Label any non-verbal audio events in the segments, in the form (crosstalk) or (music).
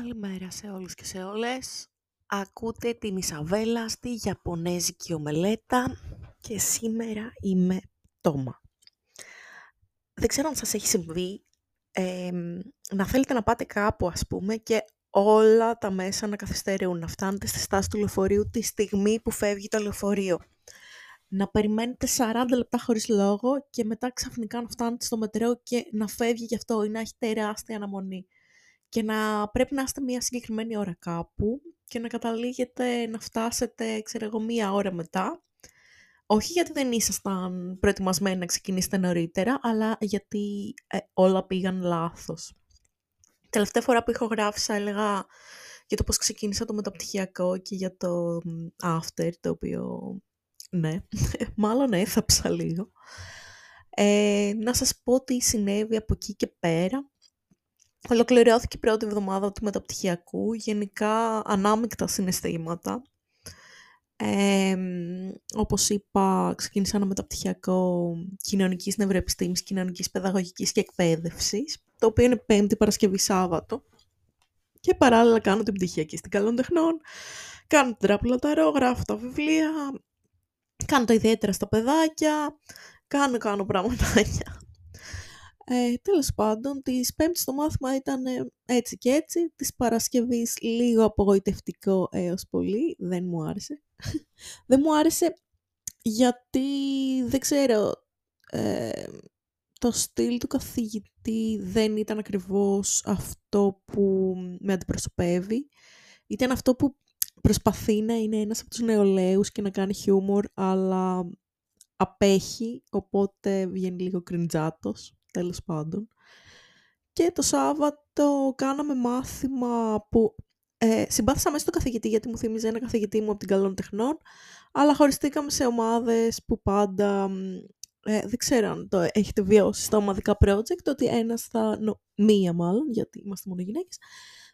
Καλημέρα σε όλους και σε όλες. Ακούτε την Ισαβέλα στη Ιαπωνέζικη ομελέτα και σήμερα είμαι τόμα. Δεν ξέρω αν σας έχει συμβεί να θέλετε να πάτε κάπου ας πούμε και όλα τα μέσα να καθυστερούν, να φτάνετε στη στάση του λεωφορείου τη στιγμή που φεύγει το λεωφορείο. Να περιμένετε 40 λεπτά χωρίς λόγο και μετά ξαφνικά να φτάνετε στο μετρό και να φεύγει γι' αυτό ή να έχει τεράστια αναμονή και να πρέπει να είστε μια συγκεκριμένη ώρα κάπου και να καταλήγετε να φτάσετε, ξέρω εγώ, μία ώρα μετά. Όχι γιατί δεν ήσασταν προετοιμασμένοι να ξεκινήσετε νωρίτερα, αλλά γιατί ε, όλα πήγαν λάθος. Τελευταία φορά που ηχογράφησα έλεγα για το πώς ξεκίνησα το μεταπτυχιακό και για το after, το οποίο, ναι, (laughs) μάλλον έθαψα λίγο. Ε, να σας πω τι συνέβη από εκεί και πέρα. Ολοκληρώθηκε η πρώτη εβδομάδα του μεταπτυχιακού, γενικά ανάμεικτα συναισθήματα. Ε, όπως είπα, ξεκίνησα ένα μεταπτυχιακό κοινωνικής νευροεπιστήμης, κοινωνικής παιδαγωγικής και εκπαίδευσης, το οποίο είναι Πέμπτη Παρασκευή Σάββατο. Και παράλληλα κάνω την πτυχιακή στην Καλών Τεχνών, κάνω την τράπουλα ταρό, γράφω τα βιβλία, κάνω τα ιδιαίτερα στα παιδάκια, κάνω, κάνω πραγματάκια. Ε, τέλος πάντων, της Πέμπτης το μάθημα ήταν ε, έτσι και έτσι, της Παρασκευής λίγο απογοητευτικό έως πολύ, δεν μου άρεσε. (laughs) δεν μου άρεσε γιατί, δεν ξέρω, ε, το στυλ του καθηγητή δεν ήταν ακριβώς αυτό που με αντιπροσωπεύει. Ήταν αυτό που προσπαθεί να είναι ένας από τους νεολαίους και να κάνει χιούμορ, αλλά απέχει, οπότε βγαίνει λίγο κριντζάτος τέλος πάντων. Και το Σάββατο κάναμε μάθημα που ε, συμπάθησα μέσα στο καθηγητή γιατί μου θύμιζε ένα καθηγητή μου από την Καλών Τεχνών, αλλά χωριστήκαμε σε ομάδες που πάντα, ε, δεν ξέρω αν το έχετε βιώσει στα ομαδικά project, ότι ένας θα, νο, μία μάλλον, γιατί είμαστε μόνο γυναίκες,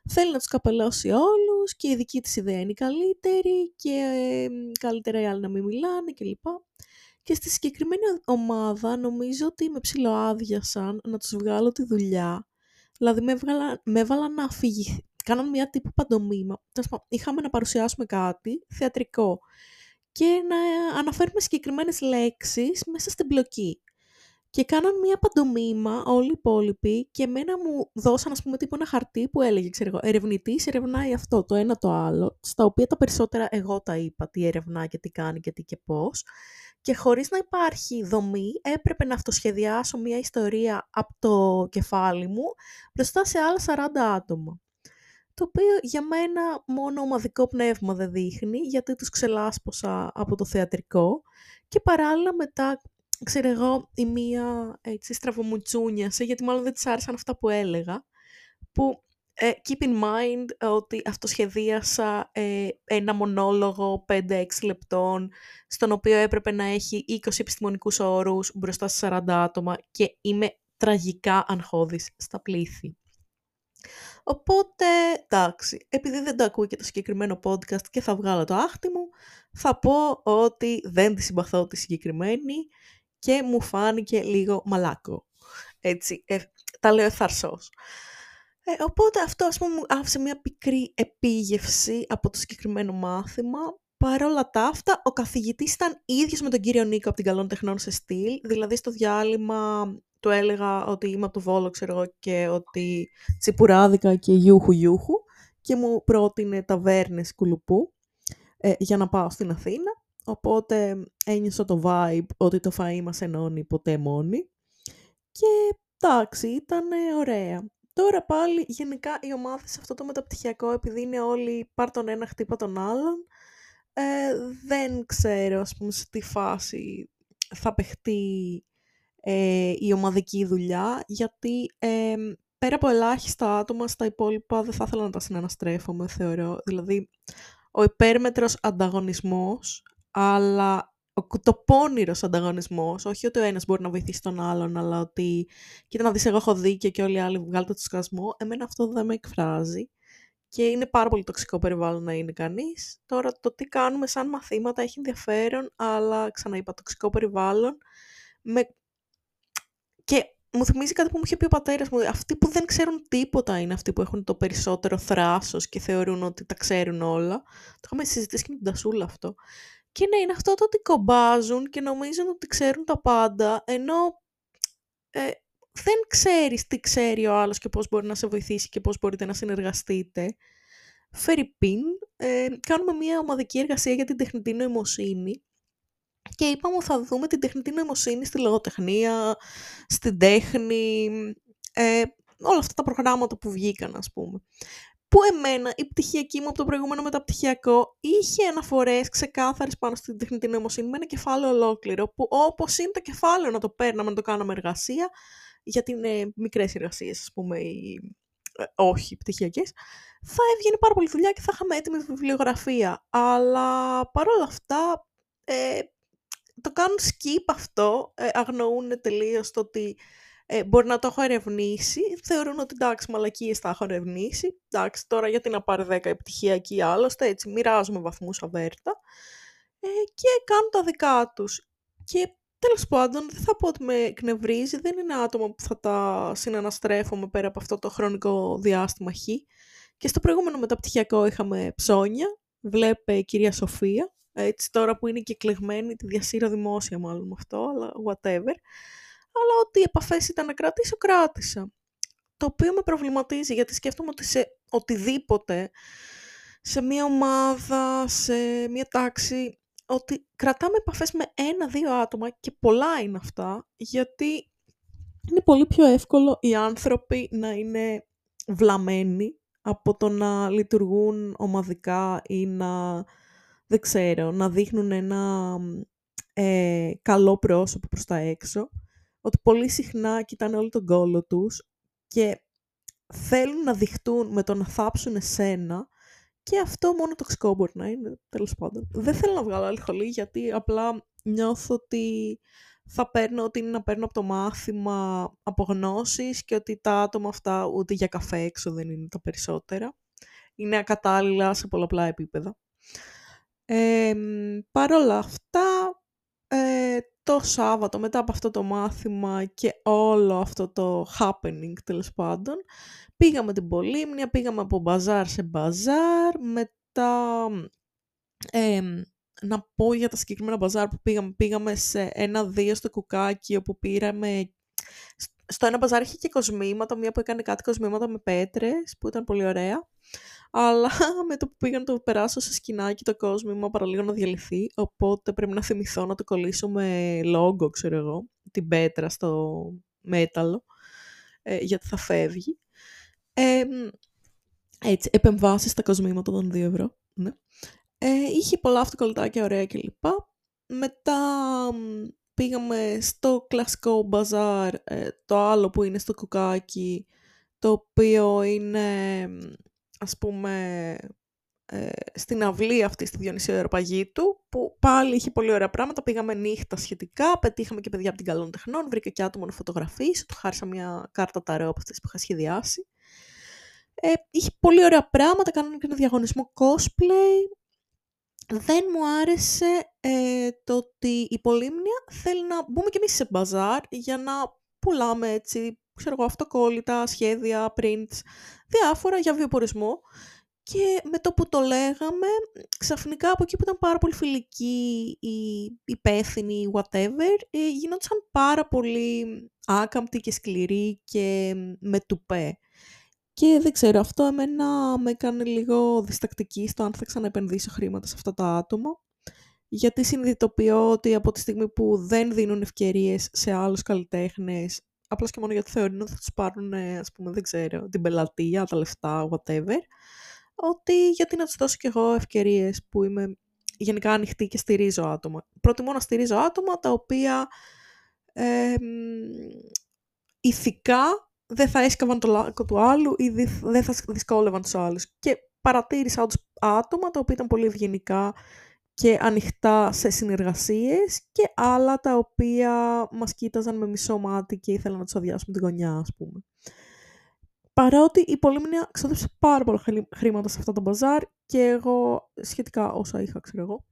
θέλει να τους καπελώσει όλους και η δική της ιδέα είναι η καλύτερη και ε, καλύτερα οι άλλοι να μην μιλάνε κλπ. Και στη συγκεκριμένη ομάδα νομίζω ότι με ψιλοάδιασαν να τους βγάλω τη δουλειά. Δηλαδή με, έβγαλα, με έβαλαν να φύγει. Κάναν μια τύπου παντομήμα. Είχαμε να παρουσιάσουμε κάτι θεατρικό και να αναφέρουμε συγκεκριμένες λέξεις μέσα στην μπλοκή. Και κάναν μία παντομήμα όλοι οι υπόλοιποι και εμένα μου δώσαν, ας πούμε, τύπου ένα χαρτί που έλεγε, ξέρω εγώ, ερευνητής ερευνάει αυτό, το ένα το άλλο, στα οποία τα περισσότερα εγώ τα είπα, τι ερευνά και τι κάνει και τι και πώς και χωρίς να υπάρχει δομή έπρεπε να αυτοσχεδιάσω μια ιστορία από το κεφάλι μου μπροστά σε άλλα 40 άτομα. Το οποίο για μένα μόνο ομαδικό πνεύμα δεν δείχνει, γιατί τους ξελάσποσα από το θεατρικό και παράλληλα μετά, ξέρω εγώ, η μία έτσι στραβομουτσούνιασε, γιατί μάλλον δεν της άρεσαν αυτά που έλεγα, που ε, keep in mind ότι αυτοσχεδίασα ε, ένα μονόλογο 5-6 λεπτών στον οποίο έπρεπε να έχει 20 επιστημονικούς όρους μπροστά σε 40 άτομα και είμαι τραγικά αγχώδης στα πλήθη. Οπότε, εντάξει, επειδή δεν το ακούει και το συγκεκριμένο podcast και θα βγάλω το άχτι μου, θα πω ότι δεν τη συμπαθώ τη συγκεκριμένη και μου φάνηκε λίγο μαλάκο. Έτσι, ε, τα λέω εθαρσός. Ε, οπότε αυτό ας πούμε μου άφησε μια πικρή επίγευση από το συγκεκριμένο μάθημα. Παρ' όλα τα αυτά, ο καθηγητής ήταν ίδιος με τον κύριο Νίκο από την Καλών Τεχνών σε στυλ, δηλαδή στο διάλειμμα του έλεγα ότι είμαι από το Βόλο, ξέρω εγώ, και ότι τσιπουράδικα και γιούχου γιούχου και μου πρότεινε ταβέρνες κουλουπού ε, για να πάω στην Αθήνα. Οπότε ένιωσα το vibe ότι το φαΐ μας ενώνει ποτέ μόνοι. Και εντάξει, ήταν ωραία. Τώρα πάλι γενικά οι ομάδες σε αυτό το μεταπτυχιακό επειδή είναι όλοι πάρ τον ένα χτύπα τον άλλον ε, δεν ξέρω ας πούμε σε τι φάση θα παιχτεί ε, η ομαδική δουλειά γιατί ε, πέρα από ελάχιστα άτομα στα υπόλοιπα δεν θα ήθελα να τα συναναστρέφομαι θεωρώ. Δηλαδή ο υπέρμετρος ανταγωνισμός αλλά το πόνιρο ανταγωνισμός. Όχι ότι ο ένας μπορεί να βοηθήσει τον άλλον, αλλά ότι κοίτα να δεις, εγώ έχω δίκιο και όλοι οι άλλοι βγάλετε το σκασμό. Εμένα αυτό δεν με εκφράζει. Και είναι πάρα πολύ τοξικό περιβάλλον να είναι κανείς. Τώρα το τι κάνουμε σαν μαθήματα έχει ενδιαφέρον, αλλά ξαναείπα τοξικό περιβάλλον. Με... Και μου θυμίζει κάτι που μου είχε πει ο πατέρας μου. Αυτοί που δεν ξέρουν τίποτα είναι αυτοί που έχουν το περισσότερο θράσος και θεωρούν ότι τα ξέρουν όλα. Το είχαμε συζητήσει και με την Τασούλα αυτό. Και ναι, είναι αυτό το ότι κομπάζουν και νομίζουν ότι ξέρουν τα πάντα, ενώ ε, δεν ξέρεις τι ξέρει ο άλλος και πώς μπορεί να σε βοηθήσει και πώς μπορείτε να συνεργαστείτε. Φερρυπίν, ε, κάνουμε μια ομαδική εργασία για την τεχνητή νοημοσύνη και είπαμε ότι θα δούμε την τεχνητή νοημοσύνη στη λογοτεχνία, στην τέχνη, ε, όλα αυτά τα προγράμματα που βγήκαν ας πούμε. Που εμένα η πτυχιακή μου από το προηγούμενο μεταπτυχιακό είχε αναφορές ξεκάθαρες πάνω στην τεχνητή νοημοσύνη με ένα κεφάλαιο ολόκληρο που όπως είναι το κεφάλαιο να το παίρναμε να το κάναμε εργασία γιατί είναι μικρές εργασίες ας πούμε ή ε, όχι πτυχιακές θα έβγαινε πάρα πολύ δουλειά και θα είχαμε έτοιμη βιβλιογραφία. Αλλά παρόλα αυτά ε, το κάνουν skip αυτό, ε, αγνοούν τελείως το ότι ε, μπορεί να το έχω ερευνήσει, θεωρούν ότι εντάξει μαλακίες θα έχω ερευνήσει, εντάξει τώρα γιατί να πάρει 10 επιτυχιακοί άλλωστε, έτσι μοιράζουμε βαθμούς αβέρτα ε, και κάνουν τα δικά τους. Και τέλος πάντων δεν θα πω ότι με εκνευρίζει, δεν είναι άτομα που θα τα συναναστρέφουμε πέρα από αυτό το χρονικό διάστημα χ. Και στο προηγούμενο μεταπτυχιακό είχαμε ψώνια, βλέπε κυρία Σοφία, έτσι τώρα που είναι και κλεγμένη, τη διασύρω δημόσια μάλλον με αυτό, αλλά whatever. Αλλά ό,τι επαφές ήταν να κρατήσω, κράτησα. Το οποίο με προβληματίζει, γιατί σκέφτομαι ότι σε οτιδήποτε, σε μία ομάδα, σε μία τάξη, ότι κρατάμε επαφές με ένα-δύο άτομα και πολλά είναι αυτά, γιατί είναι πολύ πιο εύκολο οι άνθρωποι να είναι βλαμμένοι από το να λειτουργούν ομαδικά ή να δεν ξέρω, να δείχνουν ένα ε, καλό πρόσωπο προς τα έξω, ότι πολύ συχνά κοιτάνε όλο τον κόλο τους και θέλουν να δειχτούν με το να θάψουν εσένα και αυτό μόνο το μπορεί να είναι, τέλος πάντων. Δεν θέλω να βγάλω άλλη χολή γιατί απλά νιώθω ότι θα παίρνω ότι είναι να παίρνω από το μάθημα από γνώσεις και ότι τα άτομα αυτά ούτε για καφέ έξω δεν είναι τα περισσότερα. Είναι ακατάλληλα σε πολλαπλά επίπεδα. Ε, Παρ' όλα αυτά, ε, το Σάββατο μετά από αυτό το μάθημα και όλο αυτό το happening τέλος πάντων, πήγαμε την Πολύμνια, πήγαμε από μπαζάρ σε μπαζάρ, μετά να πω για τα συγκεκριμένα μπαζάρ που πήγαμε, πήγαμε σε ένα-δύο στο κουκάκι όπου πήραμε στο ένα μπαζάρ είχε και κοσμήματα, μία που έκανε κάτι κοσμήματα με πέτρες, που ήταν πολύ ωραία. Αλλά (laughs) με το που πήγα να το περάσω σε σκηνάκι το κόσμημα παραλίγο να διαλυθεί, οπότε πρέπει να θυμηθώ να το κολλήσω με λόγο, ξέρω εγώ, την πέτρα στο μέταλλο, ε, γιατί θα φεύγει. Ε, έτσι, επεμβάσεις στα κοσμήματα των 2 ευρώ. Ναι. Ε, είχε πολλά αυτοκολλητάκια ωραία κλπ. Μετά πήγαμε στο κλασικό μπαζάρ, ε, το άλλο που είναι στο κουκάκι, το οποίο είναι, ας πούμε, ε, στην αυλή αυτή στη Διονυσία Ευρωπαγήτου, που πάλι είχε πολύ ωραία πράγματα, πήγαμε νύχτα σχετικά, πετύχαμε και παιδιά από την Καλών Τεχνών, βρήκα και άτομο να φωτογραφίσει, του χάρισα μια κάρτα ταρέω από αυτές που είχα σχεδιάσει. Ε, είχε πολύ ωραία πράγματα, κάνανε και ένα διαγωνισμό cosplay, δεν μου άρεσε ε, το ότι η Πολύμνια θέλει να μπούμε κι εμείς σε μπαζάρ για να πουλάμε έτσι, ξέρω εγώ, αυτοκόλλητα, σχέδια, prints, διάφορα για βιοπορισμό. Και με το που το λέγαμε, ξαφνικά από εκεί που ήταν πάρα πολύ φιλικοί ή υπεύθυνοι, whatever, ε, γινόντουσαν πάρα πολύ άκαμπτοι και σκληροί και με τουπέ. Και δεν ξέρω, αυτό εμένα με έκανε λίγο διστακτική στο αν θα ξαναεπενδύσω χρήματα σε αυτά τα άτομα. Γιατί συνειδητοποιώ ότι από τη στιγμή που δεν δίνουν ευκαιρίες σε άλλους καλλιτέχνες, απλά και μόνο γιατί θεωρούν ότι θα τους πάρουν, ας πούμε, δεν ξέρω, την πελατεία, τα λεφτά, whatever, ότι γιατί να τους δώσω κι εγώ ευκαιρίες που είμαι γενικά ανοιχτή και στηρίζω άτομα. Προτιμώ να στηρίζω άτομα τα οποία ε, ηθικά δεν θα έσκαβαν το λάκκο του άλλου ή δεν θα δυσκόλευαν τους άλλους. Και παρατήρησα όντως άτομα τα οποία ήταν πολύ ευγενικά και ανοιχτά σε συνεργασίες και άλλα τα οποία μας κοίταζαν με μισό μάτι και ήθελαν να τους αδειάσουν την γωνιά, ας πούμε. Παρότι η Πολύμνια ξόδεψε πάρα πολλά χρήματα σε αυτά τα μπαζάρ και εγώ σχετικά όσα είχα, ξέρω εγώ.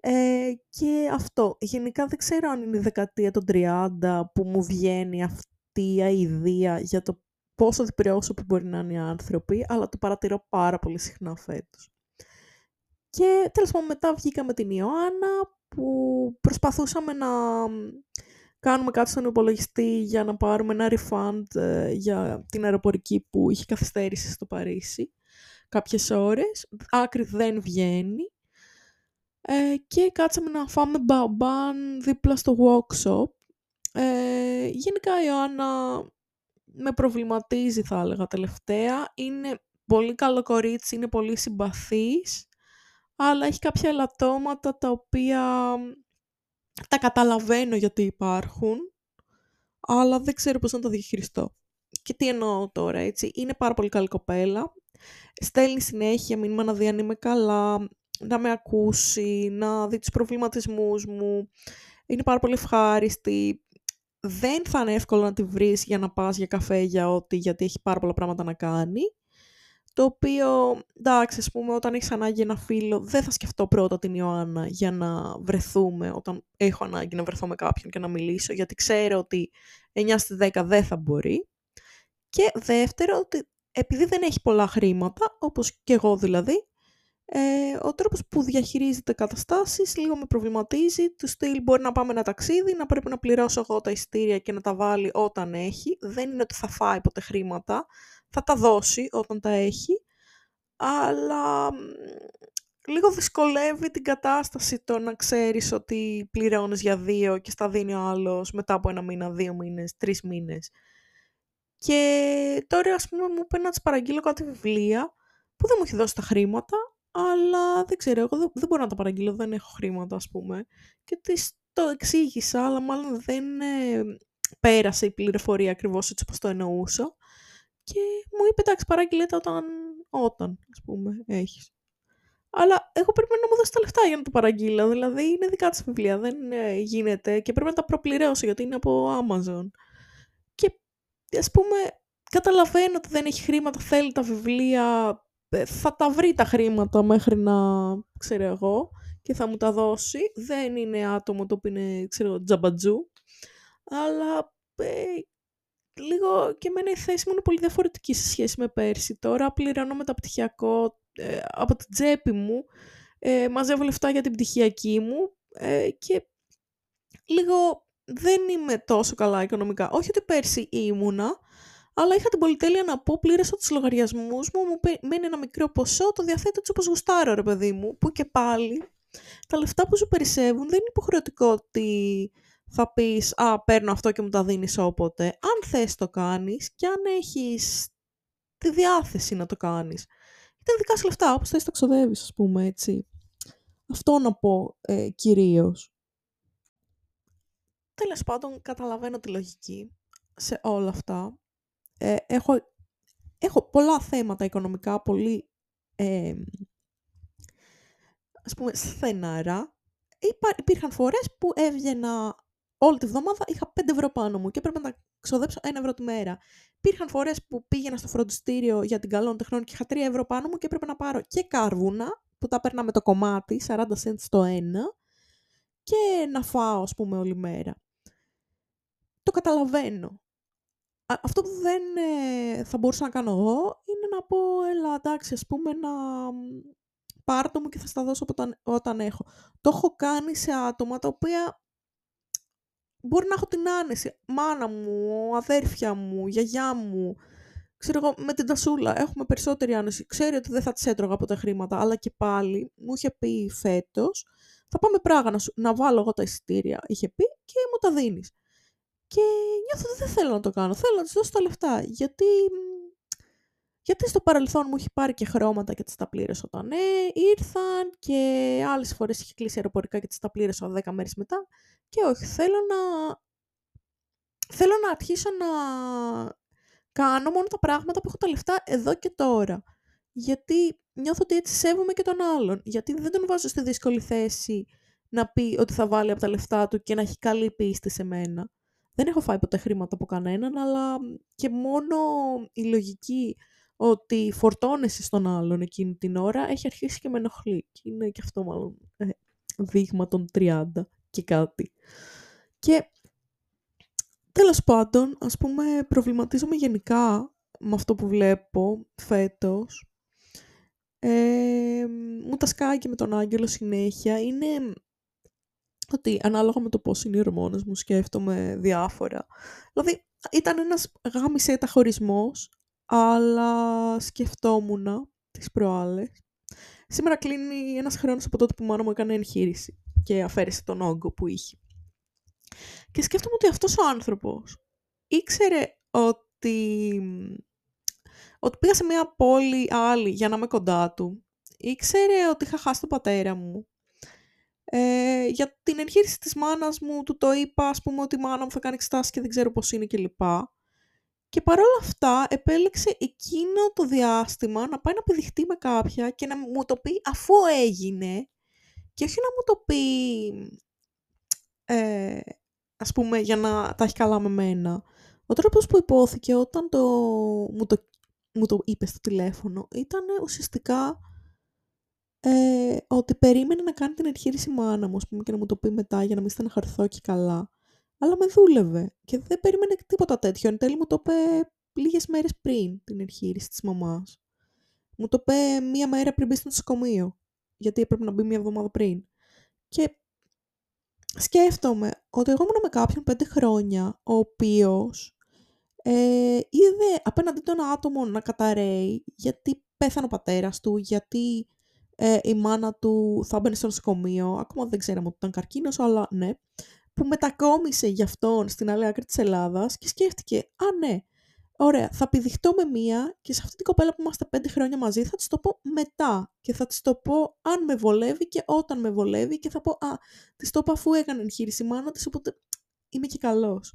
Ε, και αυτό. Γενικά δεν ξέρω αν είναι η δεκαετία των 30 που μου βγαίνει αυτό ιδέα, ιδέα για το πόσο διπρεόσωποι μπορεί να είναι οι άνθρωποι, αλλά το παρατηρώ πάρα πολύ συχνά φέτος. Και τέλος πάντων μετά βγήκαμε την Ιωάννα που προσπαθούσαμε να κάνουμε κάτι στον υπολογιστή για να πάρουμε ένα refund ε, για την αεροπορική που είχε καθυστέρηση στο Παρίσι κάποιες ώρες. Άκρη δεν βγαίνει. Ε, και κάτσαμε να φάμε μπαμπάν δίπλα στο workshop. Ε, γενικά η Ιωάννα με προβληματίζει θα έλεγα τελευταία. Είναι πολύ καλό κορίτσι, είναι πολύ συμπαθής, αλλά έχει κάποια ελαττώματα τα οποία τα καταλαβαίνω γιατί υπάρχουν, αλλά δεν ξέρω πώς να τα διαχειριστώ. Και τι εννοώ τώρα, έτσι. Είναι πάρα πολύ καλή κοπέλα. Στέλνει συνέχεια μήνυμα να δει αν είμαι καλά, να με ακούσει, να δει τους προβληματισμούς μου. Είναι πάρα πολύ ευχάριστη. Δεν θα είναι εύκολο να τη βρεις για να πας για καφέ, για ό,τι, γιατί έχει πάρα πολλά πράγματα να κάνει το οποίο, εντάξει, ας πούμε, όταν έχεις ανάγκη ένα φίλο, δεν θα σκεφτώ πρώτα την Ιωάννα για να βρεθούμε, όταν έχω ανάγκη να βρεθώ με κάποιον και να μιλήσω, γιατί ξέρω ότι 9 στις 10 δεν θα μπορεί. Και δεύτερο, ότι επειδή δεν έχει πολλά χρήματα, όπως και εγώ δηλαδή, ε, ο τρόπος που διαχειρίζεται καταστάσεις λίγο με προβληματίζει. Του στυλ μπορεί να πάμε ένα ταξίδι, να πρέπει να πληρώσω εγώ τα ειστήρια και να τα βάλει όταν έχει. Δεν είναι ότι θα φάει ποτέ χρήματα θα τα δώσει όταν τα έχει, αλλά λίγο δυσκολεύει την κατάσταση το να ξέρεις ότι πληρώνεις για δύο και στα δίνει ο άλλος μετά από ένα μήνα, δύο μήνες, τρεις μήνες. Και τώρα ας πούμε μου είπε να της παραγγείλω κάτι βιβλία που δεν μου έχει δώσει τα χρήματα, αλλά δεν ξέρω, εγώ δεν, δεν μπορώ να τα παραγγείλω, δεν έχω χρήματα ας πούμε. Και της το εξήγησα, αλλά μάλλον δεν ε, πέρασε η πληροφορία ακριβώς έτσι όπως το εννοούσα. Και μου είπε, εντάξει, παράγγειλε όταν, όταν, ας πούμε, έχεις. Αλλά εγώ πρέπει να μου δώσει τα λεφτά για να το παραγγείλω. Δηλαδή είναι δικά της βιβλία, δεν ε, γίνεται και πρέπει να τα προπληρώσω γιατί είναι από Amazon. Και ας πούμε, καταλαβαίνω ότι δεν έχει χρήματα, θέλει τα βιβλία, ε, θα τα βρει τα χρήματα μέχρι να, ξέρω εγώ, και θα μου τα δώσει. Δεν είναι άτομο το οποίο είναι, ξέρω, τζαμπατζού. Αλλά ε, λίγο και εμένα η θέση μου είναι πολύ διαφορετική σε σχέση με πέρσι. Τώρα πληρώνω μεταπτυχιακό ε, από την τσέπη μου, ε, μαζεύω λεφτά για την πτυχιακή μου ε, και λίγο δεν είμαι τόσο καλά οικονομικά. Όχι ότι πέρσι ήμουνα, αλλά είχα την πολυτέλεια να πω, πλήρωσα τους λογαριασμούς μου, μου μένει ένα μικρό ποσό, το διαθέτω έτσι όπως γουστάρω ρε παιδί μου, που και πάλι τα λεφτά που σου περισσεύουν δεν είναι υποχρεωτικό ότι θα πεις «Α, παίρνω αυτό και μου τα δίνεις όποτε». Αν θες το κάνεις και αν έχεις τη διάθεση να το κάνεις. Είναι δικά σου λεφτά, όπως θες το ξοδεύεις, ας πούμε, έτσι. Αυτό να πω ε, κυρίως. Τέλος πάντων, καταλαβαίνω τη λογική σε όλα αυτά. Ε, έχω, έχω πολλά θέματα οικονομικά, πολύ, ε, ας πούμε, στεναρά. υπήρχαν φορές που έβγαινα όλη τη βδομάδα είχα 5 ευρώ πάνω μου και έπρεπε να ξοδέψω 1 ευρώ τη μέρα. Υπήρχαν φορές που πήγαινα στο φροντιστήριο για την καλών τεχνών και είχα 3 ευρώ πάνω μου και έπρεπε να πάρω και κάρβουνα που τα παίρνα με το κομμάτι, 40 cents το ένα, και να φάω, ας πούμε, όλη μέρα. Το καταλαβαίνω. Αυτό που δεν ε, θα μπορούσα να κάνω εγώ είναι να πω, έλα, εντάξει, ας πούμε, να πάρτο μου και θα στα δώσω όταν, όταν έχω. Το έχω κάνει σε άτομα τα οποία μπορεί να έχω την άνεση. Μάνα μου, αδέρφια μου, γιαγιά μου, ξέρω εγώ, με την τασούλα έχουμε περισσότερη άνεση. Ξέρει ότι δεν θα της έτρωγα από τα χρήματα, αλλά και πάλι μου είχε πει φέτος, θα πάμε πράγμα να, να βάλω εγώ τα εισιτήρια, είχε πει, και μου τα δίνεις. Και νιώθω ότι δεν θέλω να το κάνω. Θέλω να της δώσω τα λεφτά. Γιατί γιατί στο παρελθόν μου έχει πάρει και χρώματα και τις τα πλήρεσα όταν ε, ήρθαν και άλλες φορές είχε κλείσει αεροπορικά και τις τα πλήρωσα 10 μέρες μετά. Και όχι, θέλω να... Θέλω να αρχίσω να κάνω μόνο τα πράγματα που έχω τα λεφτά εδώ και τώρα. Γιατί νιώθω ότι έτσι σέβομαι και τον άλλον. Γιατί δεν τον βάζω στη δύσκολη θέση να πει ότι θα βάλει από τα λεφτά του και να έχει καλή πίστη σε μένα. Δεν έχω φάει ποτέ χρήματα από κανέναν, αλλά και μόνο η λογική ότι φορτώνεσαι στον άλλον εκείνη την ώρα έχει αρχίσει και με ενοχλεί. Και είναι και αυτό μάλλον ε, δείγμα των 30 και κάτι. Και τέλος πάντων, ας πούμε, προβληματίζομαι γενικά με αυτό που βλέπω φέτος. Ε, μου τα σκάει και με τον Άγγελο συνέχεια. Είναι ότι ανάλογα με το πώς είναι οι ορμόνες μου σκέφτομαι διάφορα. Δηλαδή, ήταν ένας γάμισε τα χωρισμός, αλλά σκεφτόμουν τις προάλλες. Σήμερα κλείνει ένας χρόνος από τότε που η μάνα μου έκανε εγχείρηση και αφαίρεσε τον όγκο που είχε. Και σκέφτομαι ότι αυτός ο άνθρωπος ήξερε ότι, ότι πήγα σε μια πόλη άλλη για να είμαι κοντά του. Ήξερε ότι είχα χάσει τον πατέρα μου. Ε, για την εγχείρηση της μάνας μου του το είπα, ας πούμε, ότι η μάνα μου θα κάνει εξετάσεις και δεν ξέρω πώς είναι κλπ. Και παρόλα αυτά επέλεξε εκείνο το διάστημα να πάει να πηδηχτεί με κάποια και να μου το πει αφού έγινε και όχι να μου το πει ε, ας πούμε για να τα έχει καλά με μένα. Ο τρόπος που υπόθηκε όταν το, μου, το, μου το είπες στο τηλέφωνο ήταν ουσιαστικά ε, ότι περίμενε να κάνει την εγχείρηση μάνα μου πούμε, και να μου το πει μετά για να μην στεναχαρθώ και καλά αλλά με δούλευε και δεν περίμενε τίποτα τέτοιο. Εν τέλει μου το είπε λίγες μέρες πριν την εγχείρηση της μαμάς. Μου το είπε μία μέρα πριν μπει στο νοσοκομείο, γιατί έπρεπε να μπει μία εβδομάδα πριν. Και σκέφτομαι ότι εγώ ήμουν με κάποιον πέντε χρόνια, ο οποίος ε, είδε απέναντί του ένα άτομο να καταραίει, γιατί πέθανε ο πατέρας του, γιατί ε, η μάνα του θα μπαίνει στο νοσοκομείο, ακόμα δεν ξέραμε ότι ήταν καρκίνος, αλλά ναι που μετακόμισε γι' αυτόν στην άλλη άκρη της Ελλάδας και σκέφτηκε, α ναι, ωραία, θα πηδηχτώ με μία και σε αυτή την κοπέλα που είμαστε πέντε χρόνια μαζί θα της το πω μετά και θα της το πω αν με βολεύει και όταν με βολεύει και θα πω, α, της το πω αφού έκανε εγχείρηση μάνα της, οπότε είμαι και καλός.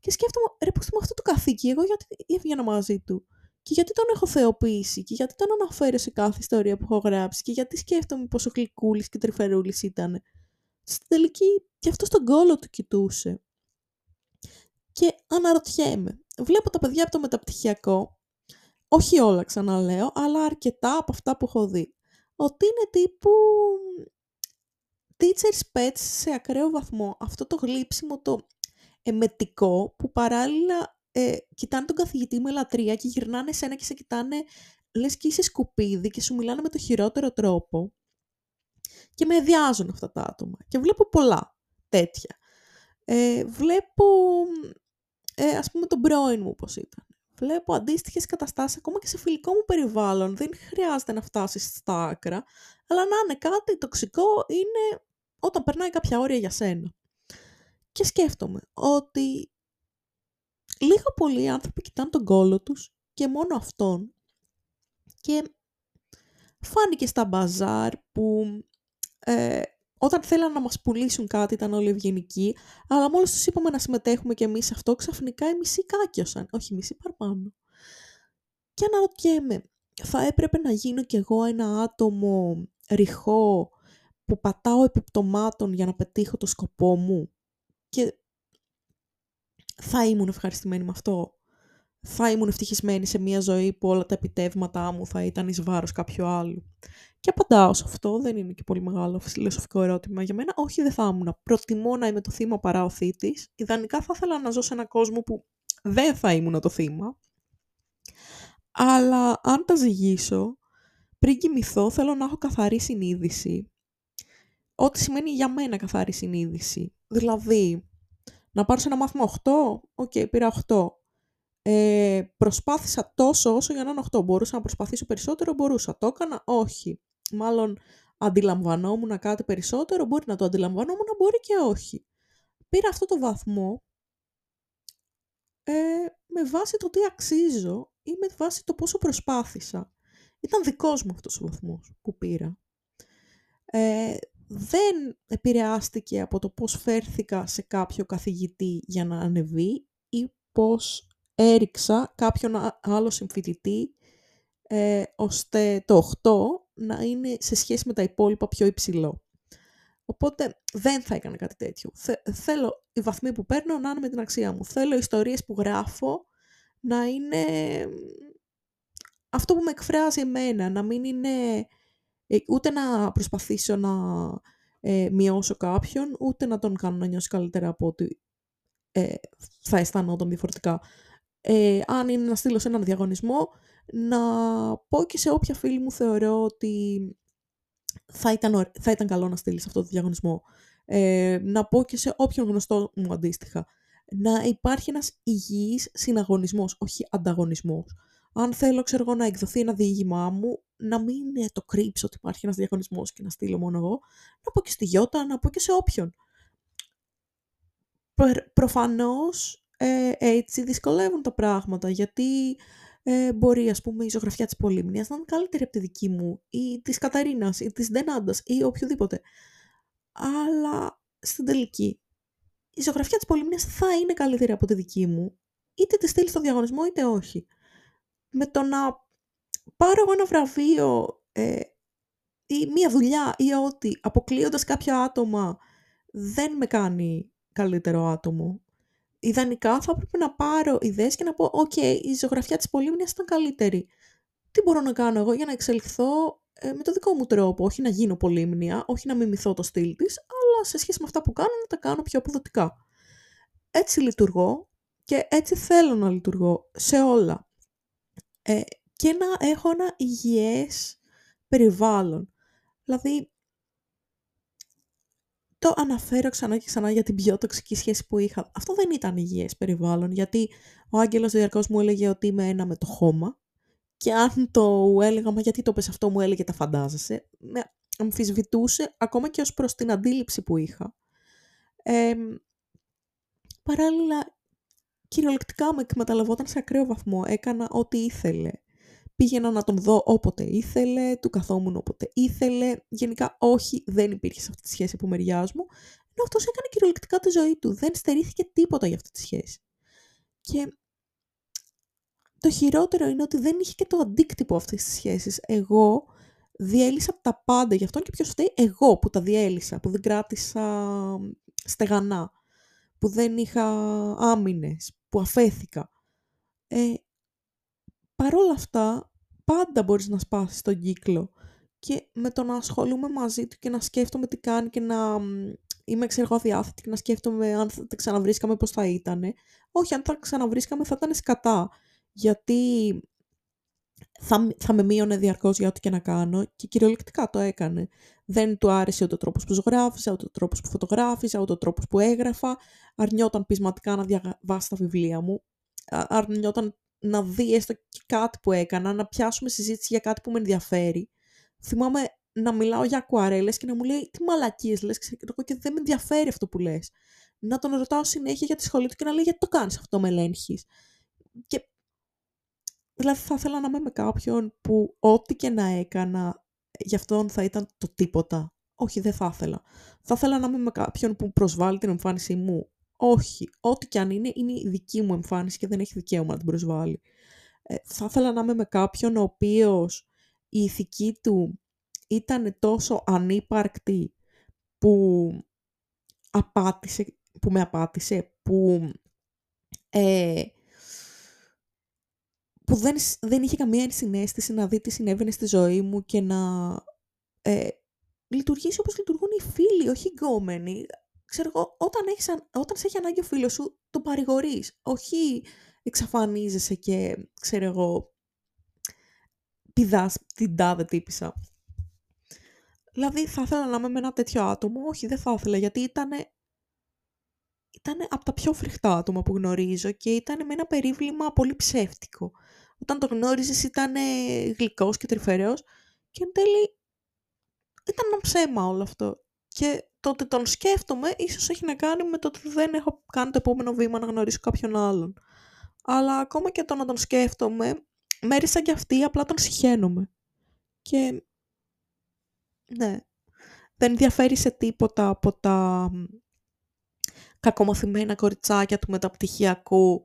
Και σκέφτομαι, ρε πως με αυτό το καθήκη, εγώ γιατί έβγαινα μαζί του. Και γιατί τον έχω θεοποιήσει και γιατί τον αναφέρω σε κάθε ιστορία που έχω γράψει και γιατί σκέφτομαι πόσο γλυκούλης και τρυφερούλης ήταν στην τελική και αυτό στον κόλο του κοιτούσε. Και αναρωτιέμαι, βλέπω τα παιδιά από το μεταπτυχιακό, όχι όλα ξαναλέω, αλλά αρκετά από αυτά που έχω δει, ότι είναι τύπου teacher's pets σε ακραίο βαθμό. Αυτό το γλύψιμο, το εμετικό, που παράλληλα ε, κοιτάνε τον καθηγητή με λατρεία και γυρνάνε σένα και σε κοιτάνε λες και είσαι σκουπίδι και σου μιλάνε με το χειρότερο τρόπο και με εδιάζουν αυτά τα άτομα. Και βλέπω πολλά τέτοια. Ε, βλέπω, ε, ας πούμε, τον πρώην μου πώς ήταν. Βλέπω αντίστοιχες καταστάσεις ακόμα και σε φιλικό μου περιβάλλον. Δεν χρειάζεται να φτάσεις στα άκρα, αλλά να είναι κάτι τοξικό είναι όταν περνάει κάποια όρια για σένα. Και σκέφτομαι ότι λίγο πολλοί άνθρωποι κοιτάνε τον κόλο τους και μόνο αυτόν. Και φάνηκε στα μπαζάρ που ε, όταν θέλαν να μας πουλήσουν κάτι ήταν όλοι ευγενικοί, αλλά μόλις τους είπαμε να συμμετέχουμε και εμείς σε αυτό, ξαφνικά οι μισοί κάκιωσαν, όχι οι μισοί παραπάνω. Και αναρωτιέμαι, θα έπρεπε να γίνω κι εγώ ένα άτομο ρηχό που πατάω επιπτωμάτων για να πετύχω το σκοπό μου; Και θα ήμουν ευχαριστημένη με αυτό; Θα ήμουν ευτυχισμένη σε μια ζωή που όλα τα επιτεύγματά μου θα ήταν εις βάρος κάποιου άλλου; Και απαντάω σε αυτό, δεν είναι και πολύ μεγάλο φιλοσοφικό ερώτημα για μένα. Όχι, δεν θα ήμουν. Προτιμώ να είμαι το θύμα παρά ο θύτης. Ιδανικά θα ήθελα να ζω σε έναν κόσμο που δεν θα ήμουν το θύμα. Αλλά αν τα ζυγίσω, πριν κοιμηθώ θέλω να έχω καθαρή συνείδηση. Ό,τι σημαίνει για μένα καθαρή συνείδηση. Δηλαδή, να πάρω σε ένα μάθημα 8, οκ, okay, πήρα 8. Ε, προσπάθησα τόσο όσο για να είναι 8. Μπορούσα να προσπαθήσω περισσότερο, μπορούσα. Το έκανα, όχι μάλλον αντιλαμβανόμουν κάτι περισσότερο, μπορεί να το αντιλαμβανόμουν, μπορεί και όχι. Πήρα αυτό το βαθμό ε, με βάση το τι αξίζω ή με βάση το πόσο προσπάθησα. Ήταν δικός μου αυτός ο βαθμός που πήρα. Ε, δεν επηρεάστηκε από το πώς φέρθηκα σε κάποιο καθηγητή για να ανεβεί ή πώς έριξα κάποιον άλλο συμφοιτητή ε, ώστε το 8 να είναι σε σχέση με τα υπόλοιπα πιο υψηλό. Οπότε δεν θα έκανα κάτι τέτοιο. θέλω οι βαθμοί που παίρνω να είναι με την αξία μου. Θέλω οι ιστορίες που γράφω να είναι αυτό που με εκφράζει εμένα, να μην είναι ε, ούτε να προσπαθήσω να ε, μειώσω κάποιον, ούτε να τον κάνω να νιώσει καλύτερα από ότι ε, θα αισθανόταν διαφορετικά. Ε, αν είναι να στείλω σε έναν διαγωνισμό, να πω και σε όποια φίλη μου θεωρώ ότι θα ήταν, θα ήταν καλό να στείλεις αυτό το διαγωνισμό. Ε, να πω και σε όποιον γνωστό μου αντίστοιχα. Να υπάρχει ένας υγιής συναγωνισμός, όχι ανταγωνισμός. Αν θέλω, ξέρω εγώ, να εκδοθεί ένα διήγημά μου, να μην το κρύψω ότι υπάρχει ένας διαγωνισμός και να στείλω μόνο εγώ, να πω και στη Γιώτα, να πω και σε όποιον. προφανώς ε, έτσι δυσκολεύουν τα πράγματα, γιατί ε, μπορεί ας πούμε η ζωγραφιά της Πολύμνιας να είναι καλύτερη από τη δική μου ή της Καταρίνας ή της Ντενάντας ή οποιοδήποτε. Αλλά στην τελική η ζωγραφιά της Πολύμνιας θα είναι καλύτερη από τη δική μου είτε τη στείλει στο διαγωνισμό είτε όχι. Με το να πάρω ένα βραβείο ε, ή μία δουλειά ή ό,τι αποκλείοντας κάποια άτομα δεν με κάνει καλύτερο άτομο ιδανικά θα έπρεπε να πάρω ιδέες και να πω «ΟΚ, η ζωγραφιά της Πολύμνιας ήταν καλύτερη. Τι μπορώ να κάνω εγώ για να εξελιχθώ ε, με το δικό μου τρόπο, όχι να γίνω Πολύμνια, όχι να μιμηθώ το στυλ της, αλλά σε σχέση με αυτά που κάνω να τα κάνω πιο αποδοτικά». Έτσι λειτουργώ και έτσι θέλω να λειτουργώ σε όλα. Ε, και να έχω ένα υγιές περιβάλλον. Δηλαδή, το αναφέρω ξανά και ξανά για την πιο τοξική σχέση που είχα. Αυτό δεν ήταν υγιές περιβάλλον, γιατί ο Άγγελος διαρκώς μου έλεγε ότι είμαι ένα με το χώμα και αν το έλεγα, μα γιατί το πες αυτό, μου έλεγε τα φαντάζεσαι, με αμφισβητούσε ακόμα και ως προς την αντίληψη που είχα. Ε, παράλληλα, κυριολεκτικά με εκμεταλλευόταν σε ακραίο βαθμό. Έκανα ό,τι ήθελε. Πήγαινα να τον δω όποτε ήθελε, του καθόμουν όποτε ήθελε. Γενικά όχι, δεν υπήρχε σε αυτή τη σχέση από μεριάς μου. Ενώ αυτός έκανε κυριολεκτικά τη ζωή του. Δεν στερήθηκε τίποτα για αυτή τη σχέση. Και το χειρότερο είναι ότι δεν είχε και το αντίκτυπο αυτής της σχέσης. Εγώ διέλυσα τα πάντα γι' αυτό και ποιο φταίει εγώ που τα διέλυσα, που δεν κράτησα στεγανά, που δεν είχα άμυνες, που αφέθηκα. Ε, Παρ' όλα αυτά, πάντα μπορείς να σπάσεις τον κύκλο. Και με το να ασχολούμαι μαζί του και να σκέφτομαι τι κάνει και να είμαι ξέρω διάθετη και να σκέφτομαι αν θα τα ξαναβρίσκαμε πώς θα ήτανε. Όχι, αν τα ξαναβρίσκαμε θα ήταν σκατά. Γιατί θα, θα με μείωνε διαρκώς για ό,τι και να κάνω και κυριολεκτικά το έκανε. Δεν του άρεσε ούτε ο τρόπος που ζωγράφιζα, ούτε ο τρόπος που φωτογράφιζα, ούτε ο τρόπος που έγραφα. Αρνιόταν πεισματικά να διαβάσει τα βιβλία μου. Αρνιόταν να δει έστω και κάτι που έκανα, να πιάσουμε συζήτηση για κάτι που με ενδιαφέρει. Θυμάμαι να μιλάω για ακουαρέλες και να μου λέει τι μαλακίες λες και δεν με ενδιαφέρει αυτό που λες. Να τον ρωτάω συνέχεια για τη σχολή του και να λέει γιατί το κάνεις αυτό με ελέγχεις; Και δηλαδή θα ήθελα να είμαι με κάποιον που ό,τι και να έκανα γι' αυτόν θα ήταν το τίποτα. Όχι, δεν θα ήθελα. Θα ήθελα να είμαι με κάποιον που προσβάλλει την εμφάνισή μου όχι, ό,τι και αν είναι, είναι η δική μου εμφάνιση και δεν έχει δικαίωμα να την προσβάλλει. Ε, θα ήθελα να είμαι με κάποιον ο οποίος η ηθική του ήταν τόσο ανύπαρκτη που, απάτησε, που με απάτησε, που, ε, που δεν, δεν είχε καμία ενσυναίσθηση να δει τι συνέβαινε στη ζωή μου και να ε, λειτουργήσει όπως λειτουργούν οι φίλοι, όχι οι γκόμενοι ξέρω εγώ, όταν, έχεις, όταν σε έχει ανάγκη ο φίλος σου, το παρηγορείς. Όχι εξαφανίζεσαι και, ξέρω εγώ, πηδάς την τάδε τύπησα. Δηλαδή θα ήθελα να είμαι με ένα τέτοιο άτομο; Όχι, δεν θα ήθελα, γιατί ήταν ήταν από τα πιο φρικτά άτομα που γνωρίζω και ήταν με ένα περίβλημα πολύ ψεύτικο. Όταν το γνώριζες ήταν γλυκός και τρυφεραίος και εν τέλει ήταν ένα ψέμα όλο αυτό. Και το ότι τον σκέφτομαι ίσως έχει να κάνει με το ότι δεν έχω κάνει το επόμενο βήμα να γνωρίσω κάποιον άλλον. Αλλά ακόμα και το να τον σκέφτομαι, μέρισα κι αυτή, απλά τον συχαίνομαι. Και ναι, δεν ενδιαφέρει σε τίποτα από τα κακομαθημένα κοριτσάκια του μεταπτυχιακού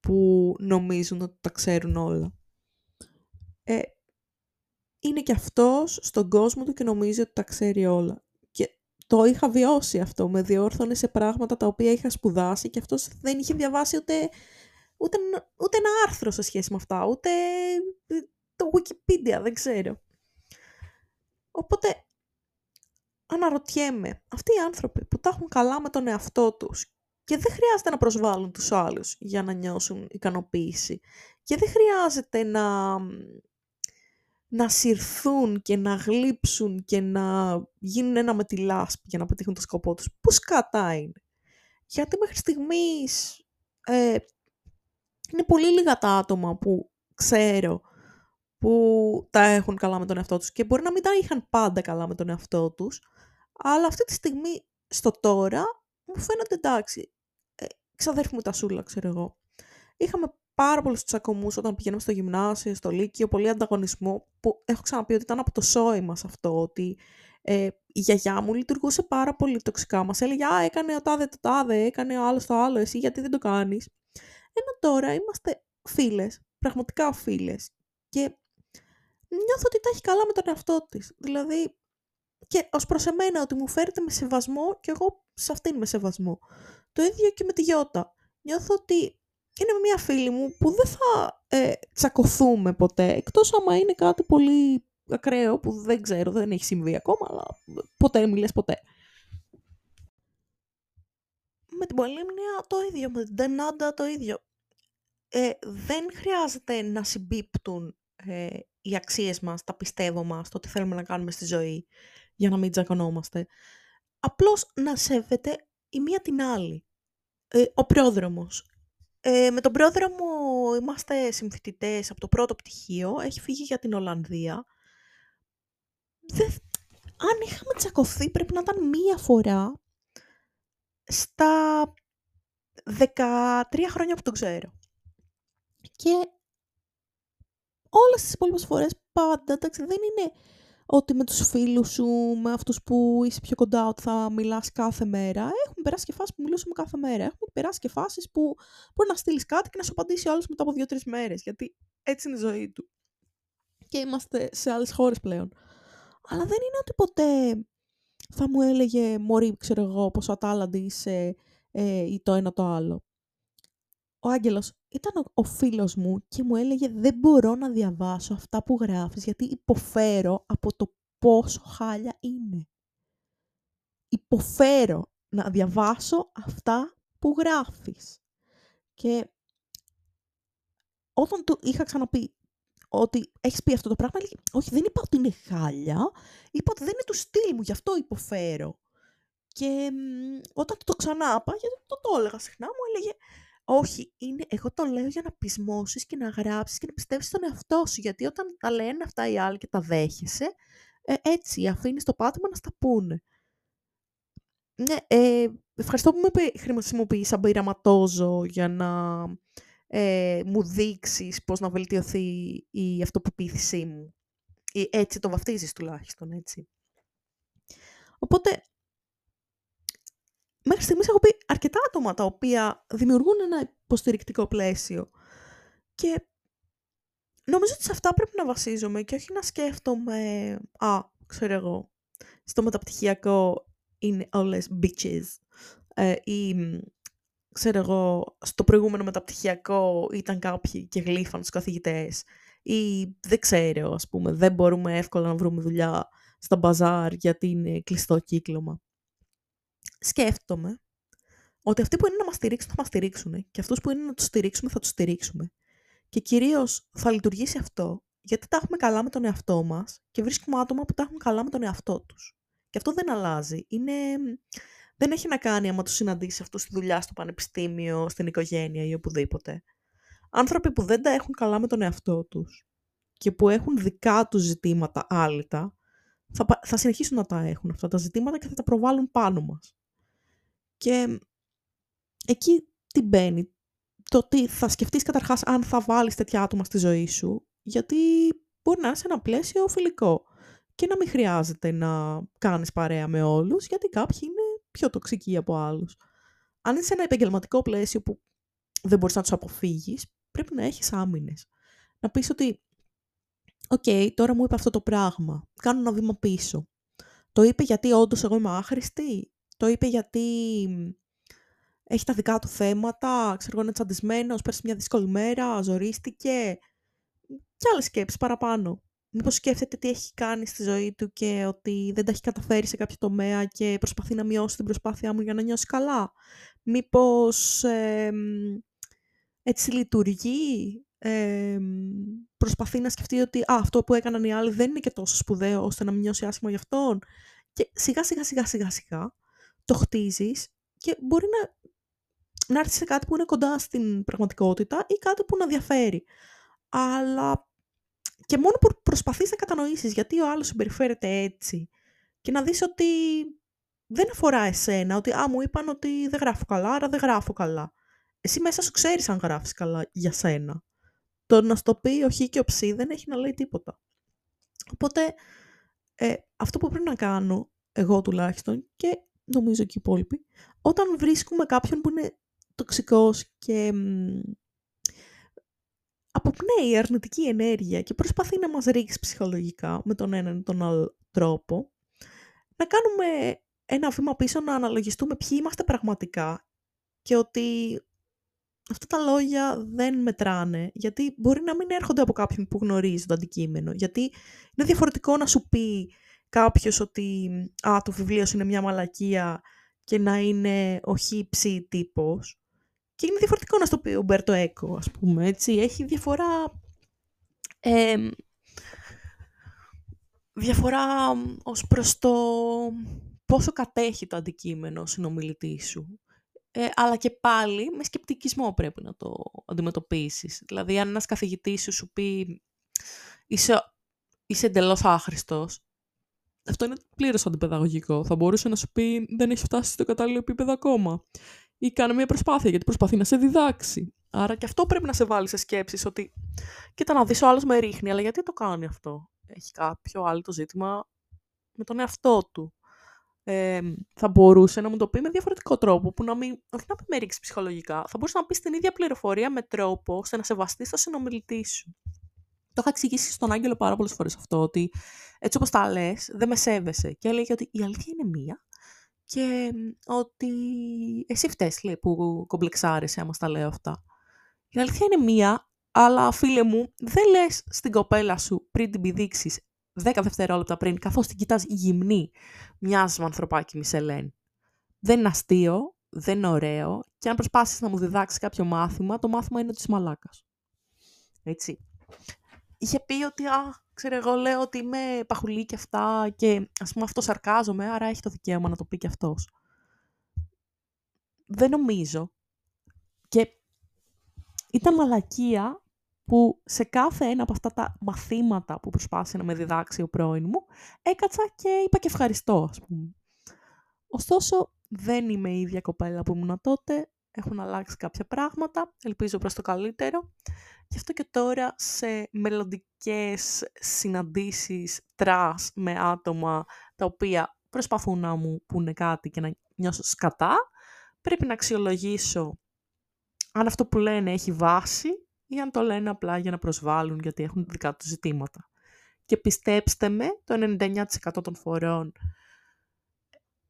που νομίζουν ότι τα ξέρουν όλα. Ε, είναι και αυτός στον κόσμο του και νομίζει ότι τα ξέρει όλα το είχα βιώσει αυτό. Με διόρθωνε σε πράγματα τα οποία είχα σπουδάσει και αυτός δεν είχε διαβάσει ούτε, ούτε, ούτε ένα άρθρο σε σχέση με αυτά, ούτε το Wikipedia, δεν ξέρω. Οπότε αναρωτιέμαι, αυτοί οι άνθρωποι που τα έχουν καλά με τον εαυτό τους Και δεν χρειάζεται να προσβάλλουν τους άλλους για να νιώσουν ικανοποίηση. Και δεν χρειάζεται να, να συρθούν και να γλύψουν και να γίνουν ένα με τη λάσπη για να πετύχουν το σκοπό τους. Πού σκατά είναι; Γιατί μέχρι στιγμής ε, είναι πολύ λίγα τα άτομα που ξέρω που τα έχουν καλά με τον εαυτό τους και μπορεί να μην τα είχαν πάντα καλά με τον εαυτό τους, αλλά αυτή τη στιγμή στο τώρα μου φαίνονται εντάξει. Ε, ξαδέρφη μου τα σούλα, ξέρω εγώ. Είχαμε πάρα πολλούς τσακωμούς όταν πηγαίναμε στο γυμνάσιο, στο λύκειο, πολύ ανταγωνισμό, που έχω ξαναπεί ότι ήταν από το σόι μας αυτό, ότι ε, η γιαγιά μου λειτουργούσε πάρα πολύ τοξικά. Μας έλεγε Α, έκανε ο τάδε το τάδε, έκανε ο άλλος το άλλο, εσύ γιατί δεν το κάνεις. Ενώ τώρα είμαστε φίλες, πραγματικά φίλες. Και νιώθω ότι τα έχει καλά με τον εαυτό της. Δηλαδή, και ως προς εμένα, ότι μου φέρετε με σεβασμό και εγώ σε αυτήν με σεβασμό. Το ίδιο και με τη Γιώτα. Νιώθω ότι είναι μια φίλη μου που δεν θα ε, τσακωθούμε ποτέ, εκτός άμα είναι κάτι πολύ ακραίο που δεν ξέρω, δεν έχει συμβεί ακόμα, αλλά ποτέ μιλες ποτέ. Με την Πολύμνια το ίδιο, με την Τενάντα το ίδιο. Ε, δεν χρειάζεται να συμπίπτουν ε, οι αξίες μας, τα πιστεύω μας, το τι θέλουμε να κάνουμε στη ζωή, για να μην τζακωνόμαστε. Απλώς να σέβεται η μία την άλλη. Ε, ο πρόδρομος. Ε, με τον πρόδρομο είμαστε συμφοιτητές από το πρώτο πτυχίο. Έχει φύγει για την Ολλανδία. Δεν... Αν είχαμε τσακωθεί πρέπει να ήταν μία φορά στα 13 χρόνια που τον ξέρω. Και όλες τις υπόλοιπες φορές πάντα, εντάξει, δεν είναι ότι με τους φίλους σου, με αυτούς που είσαι πιο κοντά, ότι θα μιλάς κάθε μέρα. Έχουμε περάσει και φάσεις που μιλούσαμε κάθε μέρα. Έχουμε περάσει και φάσεις που μπορεί να στείλεις κάτι και να σου απαντήσει ο άλλος μετά από δύο-τρεις μέρες, γιατί έτσι είναι η ζωή του. Και είμαστε σε άλλες χώρες πλέον. Αλλά δεν είναι ότι ποτέ θα μου έλεγε «Μωρή, ξέρω εγώ, πόσο ατάλλαντη είσαι» ε, ή το ένα το άλλο. Ο Άγγελος ήταν ο, ο φίλος μου και μου έλεγε «Δεν μπορώ να διαβάσω αυτά που γράφεις γιατί υποφέρω από το πόσο χάλια είναι». Υποφέρω να διαβάσω αυτά που γράφεις. Και όταν του είχα ξαναπεί ότι έχεις πει αυτό το πράγμα, έλεγε «Όχι, δεν είπα ότι είναι χάλια, είπα ότι δεν είναι του στυλ μου, γι' αυτό υποφέρω». Και όταν το ξανά είπα, γιατί το, το έλεγα συχνά, μου έλεγε όχι, είναι, εγώ το λέω για να πεισμώσεις και να γράψεις και να πιστεύεις στον εαυτό σου. Γιατί όταν τα λένε αυτά οι άλλοι και τα δέχεσαι, ε, έτσι αφήνει το πάτημα να στα πούνε. Ναι, ε, ευχαριστώ που με χρησιμοποιείς σαν πειραματόζω για να ε, μου δείξεις πώς να βελτιωθεί η αυτοπεποίθησή μου. Ή έτσι το βαφτίζεις τουλάχιστον, έτσι. Οπότε, μέχρι στιγμής έχω πει αρκετά άτομα τα οποία δημιουργούν ένα υποστηρικτικό πλαίσιο. Και νομίζω ότι σε αυτά πρέπει να βασίζομαι και όχι να σκέφτομαι, α, ξέρω εγώ, στο μεταπτυχιακό είναι όλες bitches ε, ή ξέρω εγώ, στο προηγούμενο μεταπτυχιακό ήταν κάποιοι και γλύφαν στους καθηγητές. Ή δεν ξέρω, ας πούμε, δεν μπορούμε εύκολα να βρούμε δουλειά στα μπαζάρ γιατί είναι κλειστό κύκλωμα σκέφτομαι ότι αυτοί που είναι να μας στηρίξουν θα μας στηρίξουν και αυτούς που είναι να τους στηρίξουμε θα τους στηρίξουμε. Και κυρίως θα λειτουργήσει αυτό γιατί τα έχουμε καλά με τον εαυτό μας και βρίσκουμε άτομα που τα έχουν καλά με τον εαυτό τους. Και αυτό δεν αλλάζει. Είναι... Δεν έχει να κάνει άμα τους συναντήσεις αυτούς στη δουλειά, στο πανεπιστήμιο, στην οικογένεια ή οπουδήποτε. Άνθρωποι που δεν τα έχουν καλά με τον εαυτό τους και που έχουν δικά τους ζητήματα άλυτα, θα, θα συνεχίσουν να τα έχουν αυτά τα ζητήματα και θα τα προβάλλουν πάνω μας. Και εκεί τι μπαίνει; Το ότι θα σκεφτείς καταρχάς αν θα βάλεις τέτοια άτομα στη ζωή σου, γιατί μπορεί να είναι σε ένα πλαίσιο φιλικό και να μην χρειάζεται να κάνεις παρέα με όλους, γιατί κάποιοι είναι πιο τοξικοί από άλλους. Αν είσαι σε ένα επαγγελματικό πλαίσιο που δεν μπορείς να τους αποφύγεις, πρέπει να έχεις άμυνες. Να πεις ότι, οκ, τώρα μου είπε αυτό το πράγμα, κάνω ένα βήμα πίσω. Το είπε γιατί όντως εγώ είμαι άχρηστη; Το είπε γιατί έχει τα δικά του θέματα, ξέρω είναι τσαντισμένος, πέρασε μια δύσκολη μέρα, ζορίστηκε και άλλες σκέψεις παραπάνω. Μήπως σκέφτεται τι έχει κάνει στη ζωή του και ότι δεν τα έχει καταφέρει σε κάποιο τομέα και προσπαθεί να μειώσει την προσπάθειά μου για να νιώσει καλά. Μήπως έτσι λειτουργεί, προσπαθεί να σκεφτεί ότι Α, αυτό που έκαναν οι άλλοι δεν είναι και τόσο σπουδαίο ώστε να μην νιώσει άσχημα γι' αυτόν. Και σιγά σιγά σιγά σιγά σιγά το χτίζεις και μπορεί να, να έρθει σε κάτι που είναι κοντά στην πραγματικότητα ή κάτι που να διαφέρει. Αλλά και μόνο που προσπαθείς να κατανοήσεις γιατί ο άλλος συμπεριφέρεται έτσι και να δεις ότι δεν αφορά εσένα, ότι «Α, μου είπαν ότι δεν γράφω καλά, άρα δεν γράφω καλά». Εσύ μέσα σου ξέρεις αν γράφεις καλά για σένα. Το να στο πει ο χ και ο ψ δεν έχει να λέει τίποτα. Οπότε, ε, αυτό που πρέπει να κάνω, εγώ τουλάχιστον, και νομίζω και οι υπόλοιποι, όταν βρίσκουμε κάποιον που είναι τοξικός και αποπνέει αρνητική ενέργεια και προσπαθεί να μας ρίξει ψυχολογικά με τον έναν ή τον άλλο τρόπο, να κάνουμε ένα βήμα πίσω να αναλογιστούμε ποιοι είμαστε πραγματικά και ότι αυτά τα λόγια δεν μετράνε, γιατί μπορεί να μην έρχονται από κάποιον που γνωρίζει το αντικείμενο, γιατί είναι διαφορετικό να σου πει κάποιος ότι α, το βιβλίο σου είναι μια μαλακία και να είναι ο χύψη τύπος και είναι διαφορετικό να στο πει ο Μπέρτο Έκο, ας πούμε, έτσι. Έχει διαφορά... διαφορά ως προς το πόσο κατέχει το αντικείμενο ο συνομιλητής σου. Ε, αλλά και πάλι με σκεπτικισμό πρέπει να το αντιμετωπίσεις. Δηλαδή, αν ένας καθηγητής σου σου πει είσαι, είσαι εντελώς άχρηστος, αυτό είναι πλήρως αντιπαιδαγωγικό. Θα μπορούσε να σου πει δεν έχει φτάσει στο κατάλληλο επίπεδο ακόμα ή κάνε μια προσπάθεια γιατί προσπαθεί να σε διδάξει. Άρα και αυτό πρέπει να σε βάλει σε σκέψεις ότι κοίτα να δεις ο άλλος με ρίχνει, αλλά γιατί το κάνει αυτό; Έχει κάποιο άλλο το ζήτημα με τον εαυτό του. Ε, θα μπορούσε να μου το πει με διαφορετικό τρόπο, που να μην, όχι να με ρίξει ψυχολογικά, θα μπορούσε να πει την ίδια πληροφορία με τρόπο ώστε να σεβαστείς το συνομιλητή σου. Το είχα εξηγήσει στον Άγγελο πάρα πολλές φορές αυτό, ότι έτσι όπως τα λες, δεν με σέβεσαι. Και έλεγε ότι η αλήθεια είναι μία και ότι εσύ φταίς λέει, που κομπλεξάρεσαι άμα στα λέω αυτά. Η αλήθεια είναι μία, αλλά φίλε μου, δεν λες στην κοπέλα σου πριν την πηδήξεις 10 δευτερόλεπτα πριν, καθώς την κοιτάς γυμνή, μοιάζει με ανθρωπάκι Μισελέν. Δεν είναι αστείο, δεν είναι ωραίο και αν προσπάσεις να μου διδάξεις κάποιο μάθημα, το μάθημα είναι της μαλάκας. Έτσι. Είχε πει ότι, α, ξέρω εγώ λέω ότι είμαι παχουλή και αυτά και ας πούμε αυτό σαρκάζομαι, άρα έχει το δικαίωμα να το πει και αυτός. Δεν νομίζω. Και ήταν μαλακία που σε κάθε ένα από αυτά τα μαθήματα που προσπάθησε να με διδάξει ο πρώην μου, έκατσα και είπα και ευχαριστώ, ας πούμε. Ωστόσο, δεν είμαι η ίδια κοπέλα που ήμουν τότε, έχουν αλλάξει κάποια πράγματα, ελπίζω προς το καλύτερο. Γι' αυτό και τώρα σε μελλοντικές συναντήσεις τρας με άτομα τα οποία προσπαθούν να μου πούνε κάτι και να νιώσω σκατά, πρέπει να αξιολογήσω αν αυτό που λένε έχει βάση ή αν το λένε απλά για να προσβάλλουν γιατί έχουν δικά τους ζητήματα. Και πιστέψτε με, το 99% των φορών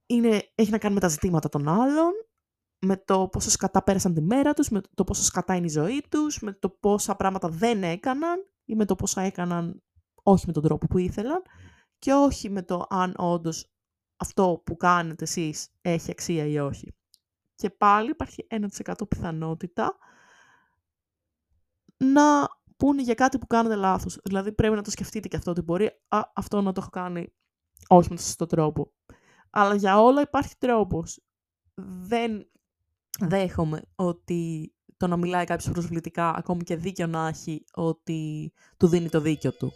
είναι, έχει να κάνει με τα ζητήματα των άλλων με το πόσο σκατά πέρασαν τη μέρα τους, με το πόσο σκατά είναι η ζωή τους, με το πόσα πράγματα δεν έκαναν ή με το πόσα έκαναν όχι με τον τρόπο που ήθελαν και όχι με το αν όντως αυτό που κάνετε εσείς έχει αξία ή όχι. Και πάλι υπάρχει 1% πιθανότητα να πούνε για κάτι που κάνετε λάθος. Δηλαδή πρέπει να το σκεφτείτε και αυτό ότι μπορεί α, αυτό να το έχω κάνει όχι με τον σωστό τρόπο. Αλλά για όλα υπάρχει τρόπος. Δεν δέχομαι ότι το να μιλάει κάποιος προσβλητικά, ακόμη και δίκαιο να έχει, ότι του δίνει το δίκιο του.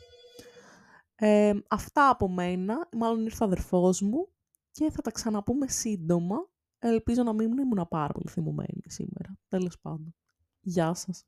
Ε, αυτά από μένα, μάλλον ήρθε ο αδερφός μου και θα τα ξαναπούμε σύντομα. Ελπίζω να μην ήμουν πάρα πολύ θυμωμένη σήμερα. Τέλος πάντων. Γεια σας.